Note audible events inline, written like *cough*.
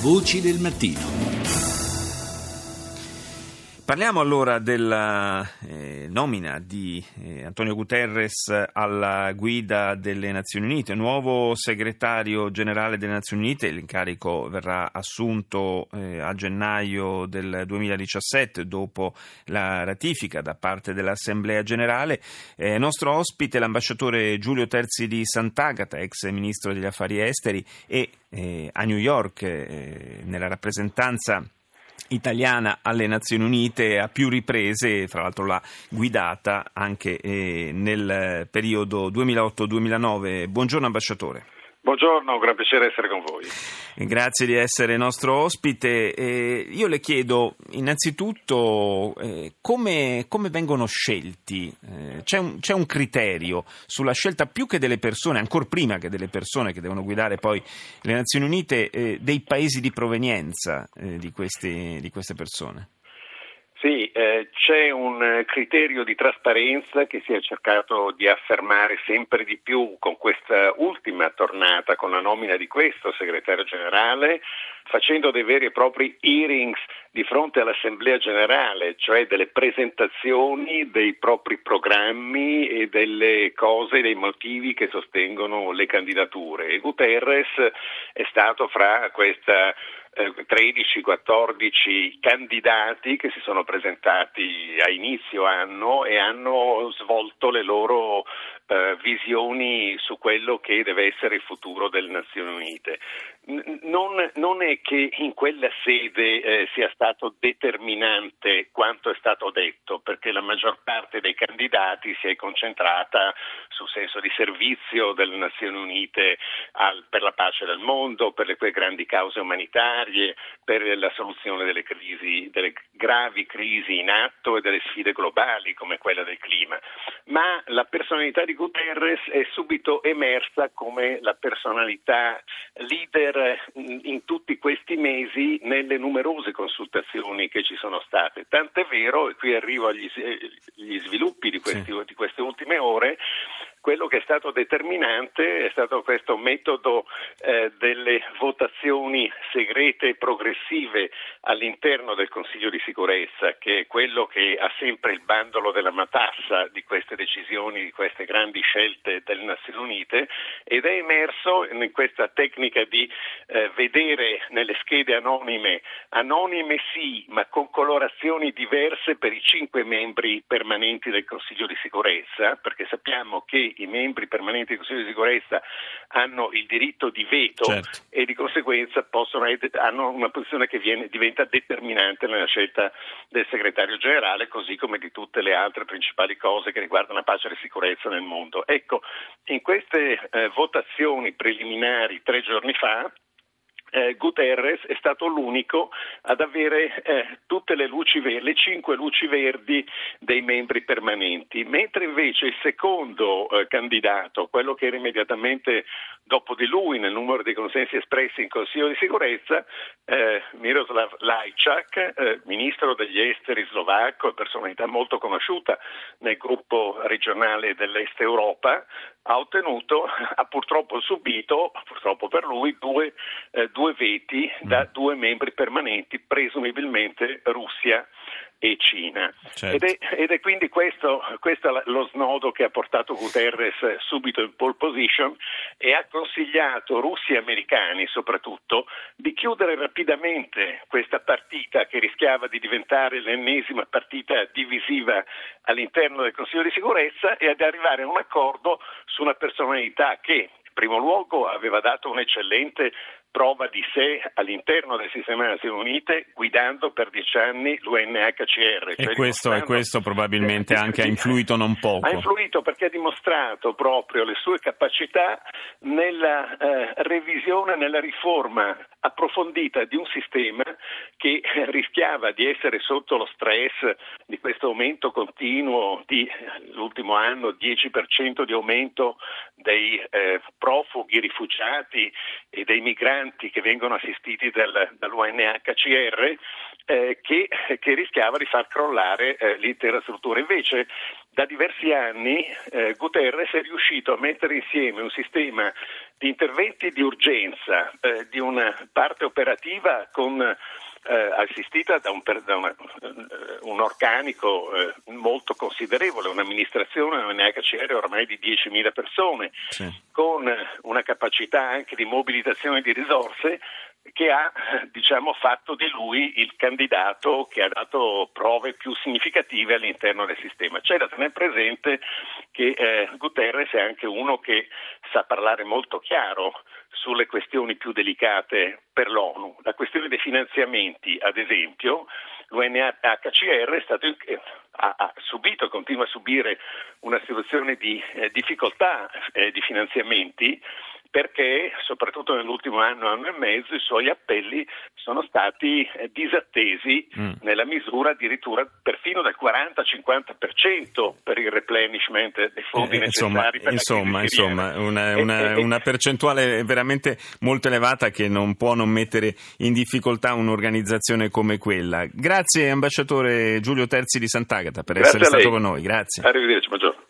Voci del mattino. Parliamo allora della eh, nomina di eh, Antonio Guterres alla guida delle Nazioni Unite, nuovo segretario generale delle Nazioni Unite. L'incarico verrà assunto eh, a gennaio del 2017 dopo la ratifica da parte dell'Assemblea generale. Eh, nostro ospite l'ambasciatore Giulio Terzi di Sant'Agata, ex ministro degli affari esteri e eh, a New York eh, nella rappresentanza italiana alle Nazioni Unite a più riprese, fra l'altro l'ha guidata anche eh, nel periodo 2008-2009. Buongiorno ambasciatore. Buongiorno, un gran piacere essere con voi. Grazie di essere nostro ospite. Eh, io le chiedo innanzitutto eh, come, come, vengono scelti. Eh, c'è, un, c'è, un, criterio sulla scelta più che delle persone, ancora prima che delle persone che devono guidare poi le Nazioni Unite, eh, dei paesi di provenienza eh, di, questi, di queste persone? Sì, eh, c'è un eh, criterio di trasparenza che si è cercato di affermare sempre di più con questa ultima tornata, con la nomina di questo segretario generale, facendo dei veri e propri hearings di fronte all'Assemblea generale, cioè delle presentazioni dei propri programmi e delle cose, dei motivi che sostengono le candidature. E Guterres è stato fra questa 13-14 candidati che si sono presentati a inizio anno e hanno svolto le loro eh, visioni su quello che deve essere il futuro delle Nazioni Unite. Non, non è che in quella sede eh, sia stato determinante quanto è stato detto, perché la maggior parte dei candidati si è concentrata sul senso di servizio delle Nazioni Unite al, per la pace del mondo, per le grandi cause umanitarie, per la soluzione delle crisi, delle gravi crisi in atto e delle sfide globali come quella del clima. Ma la personalità di Guterres è subito emersa come la personalità leader in tutti questi mesi nelle numerose consultazioni che ci sono state. Tant'è vero, e qui arrivo agli sviluppi di, questi, sì. di queste ultime ore, quello che è stato determinante è stato questo metodo eh, delle votazioni segrete e progressive all'interno del Consiglio di sicurezza, che è quello che ha sempre il bandolo della matassa di queste decisioni, di queste grandi scelte delle Nazioni Unite ed è emerso in questa tecnica di eh, vedere nelle schede anonime, anonime sì, ma con colorazioni diverse per i cinque membri permanenti del Consiglio di sicurezza, perché sappiamo che i membri permanenti del Consiglio di sicurezza hanno il diritto di veto certo. e di conseguenza possono, hanno una posizione che viene, diventa determinante nella scelta del segretario generale, così come di tutte le altre principali cose che riguardano la pace e la sicurezza nel mondo. Ecco, in queste eh, votazioni preliminari tre giorni fa, eh, Guterres è stato l'unico ad avere eh, tutte le luci verdi, le cinque luci verdi dei membri permanenti, mentre invece il secondo eh, candidato, quello che era immediatamente dopo di lui nel numero dei consensi espressi in Consiglio di sicurezza, eh, Miroslav Lajčák, eh, ministro degli esteri slovacco e personalità molto conosciuta nel gruppo regionale dell'Est Europa, ha ottenuto, *laughs* ha purtroppo subito, purtroppo per lui, due, eh, due veti da mm. due membri permanenti, presumibilmente Russia e Cina. Certo. Ed, è, ed, è, quindi questo, questo, lo snodo che ha portato Guterres subito in pole position e ha consigliato russi e americani soprattutto di chiudere rapidamente questa partita che rischiava di diventare l'ennesima partita divisiva all'interno del Consiglio di sicurezza e ad arrivare a un accordo su una personalità che in primo luogo aveva dato un'eccellente prova di sé all'interno del sistema delle Nazioni Unite guidando per dieci anni l'UNHCR. Cioè e, questo, e questo probabilmente anche ha influito non poco. Ha influito perché ha dimostrato proprio le sue capacità nella eh, revisione, nella riforma approfondita di un sistema che *laughs* rischiava di essere sotto lo stress di questo aumento continuo di l'ultimo anno 10% di aumento dei eh, profughi, rifugiati e dei migranti che vengono assistiti dal, dall'UNHCR eh, che, che, rischiava di far crollare eh, l'intera struttura. Invece da diversi anni eh, Guterres è riuscito a mettere insieme un sistema di interventi di urgenza, eh, di una parte operativa con eh, assistita da, un, da una, eh, un organico eh, molto considerevole, un'amministrazione, un NHCR ormai di 10.000 persone, sì. con una capacità anche di mobilitazione di risorse che ha diciamo, fatto di lui il candidato che ha dato prove più significative all'interno del sistema. C'è da tenere presente che eh, Guterres è anche uno che sa parlare molto chiaro sulle questioni più delicate per l'ONU. La questione dei finanziamenti, ad esempio, l'UNHCR stato, eh, ha, ha, subito e continua a subire una situazione di eh, difficoltà eh, di finanziamenti perché soprattutto nell'ultimo anno, anno e mezzo, i suoi appelli sono stati eh, disattesi mm. nella misura addirittura perfino del 40-50% per il replenishment dei fondi eh, necessari insomma, insomma, insomma una, una, una, percentuale veramente molto elevata che non può non mettere in difficoltà un'organizzazione come quella. Grazie ambasciatore Giulio Terzi di Sant'Agata per Grazie essere stato con noi. Grazie. Arrivederci, buongiorno.